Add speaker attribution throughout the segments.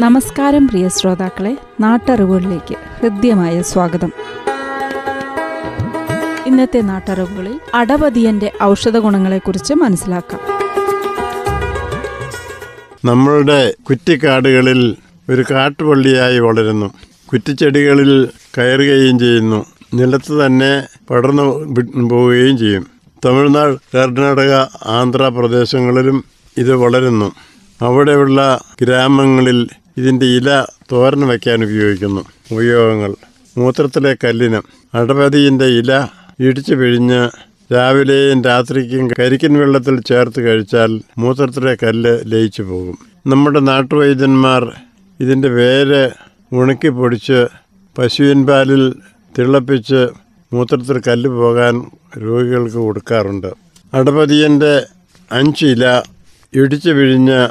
Speaker 1: നമസ്കാരം പ്രിയ ശ്രോതാക്കളെ. നാട്ടറിവുകളിലേക്ക് ഹൃദ്യമായ സ്വാഗതം. ഇന്നത്തെ നാട്ടറിവുകളിൽ അടപതിയന്റെ ഔഷധ ഗുണങ്ങളെക്കുറിച്ച് മനസ്സിലാക്കാം.
Speaker 2: നമ്മളുടെ കുറ്റിക്കാടുകളിൽ ഒരു കാട്ടുപള്ളിയായി വളരുന്നു. കുറ്റിച്ചെടികളിൽ കയറുകയും ചെയ്യുന്നു. നിലത്ത് തന്നെ പടർന്നു പോവുകയും ചെയ്യും. തമിഴ്നാട് കർണാടക ആന്ധ്രാപ്രദേശങ്ങളിലും ഇത് വളരുന്നു. അവിടെയുള്ള ഗ്രാമങ്ങളിൽ ഇതിന്റെ ഇല തോരൻ വയ്ക്കാൻ ഉപയോഗിക്കുന്നു. ഉപയോഗങ്ങൾ. മൂത്രത്തിലെ കല്ലിന് അടപതിന്റെ ഇല ഇടിച്ചു പിഴിഞ്ഞ് രാവിലെയും രാത്രിക്കും കരിക്കൻ വെള്ളത്തിൽ ചേർത്ത് കഴിച്ചാൽ മൂത്രത്തിലെ കല്ല് ലയിച്ചു പോകും. നമ്മുടെ നാട്ടുവൈദ്യന്മാർ ഇതിന്റെ വേര് ഉണക്കി പൊടിച്ച് പശുവിൻ പാലിൽ തിളപ്പിച്ച് മൂത്രത്തിൽ കല്ല് പോകാൻ രോഗികൾക്ക് കൊടുക്കാറുണ്ട്. അടപതിയന്റെ അഞ്ചില ഇടിച്ചു പിഴിഞ്ഞ്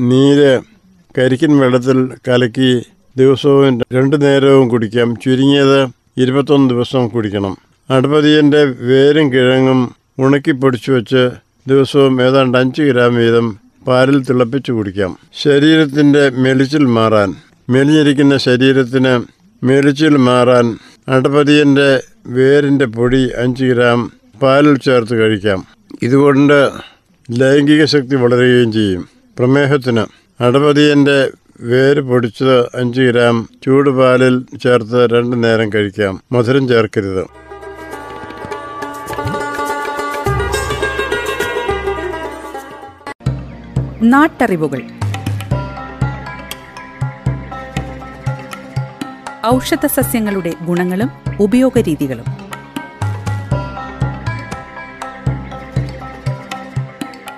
Speaker 2: നീര് കരിക്കിൻ വെള്ളത്തിൽ കലക്കി ദിവസവും രണ്ടു നേരവും കുടിക്കാം. ചുരുങ്ങിയത് ഇരുപത്തൊന്ന് ദിവസം കുടിക്കണം. അടുപതിയന്റെ വേരും കിഴങ്ങും ഉണക്കി പൊടിച്ചു വെച്ച് ദിവസവും ഏതാണ്ട് അഞ്ച് ഗ്രാം വീതം പാലിൽ തിളപ്പിച്ച് കുടിക്കാം. ശരീരത്തിന്റെ മെലിച്ചിൽ മാറാൻ മെലിഞ്ഞിരിക്കുന്ന ശരീരത്തിന് മെലിച്ചിൽ മാറാൻ അടപതിയന്റെ വേരിന്റെ പൊടി അഞ്ച് ഗ്രാം പാലിൽ ചേർത്ത് കഴിക്കാം. ഇതുകൊണ്ട് ലൈംഗിക ശക്തി വളരുകയും ചെയ്യും. പ്രമേഹത്തിന് അടപതിയന്റെ വേര് പൊടിച്ചത് അഞ്ച് ഗ്രാം ചൂടുപാലിൽ ചേർത്ത് രണ്ട് നേരം കഴിക്കാം. മധുരം ചേർക്കരുത്.
Speaker 3: നാട്ടറിവുകൾ. ഔഷധ സസ്യങ്ങളുടെ ഗുണങ്ങളും ഉപയോഗരീതികളും.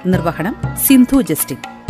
Speaker 3: നിർവഹണം സിന്ധു ജസ്റ്റിൻ.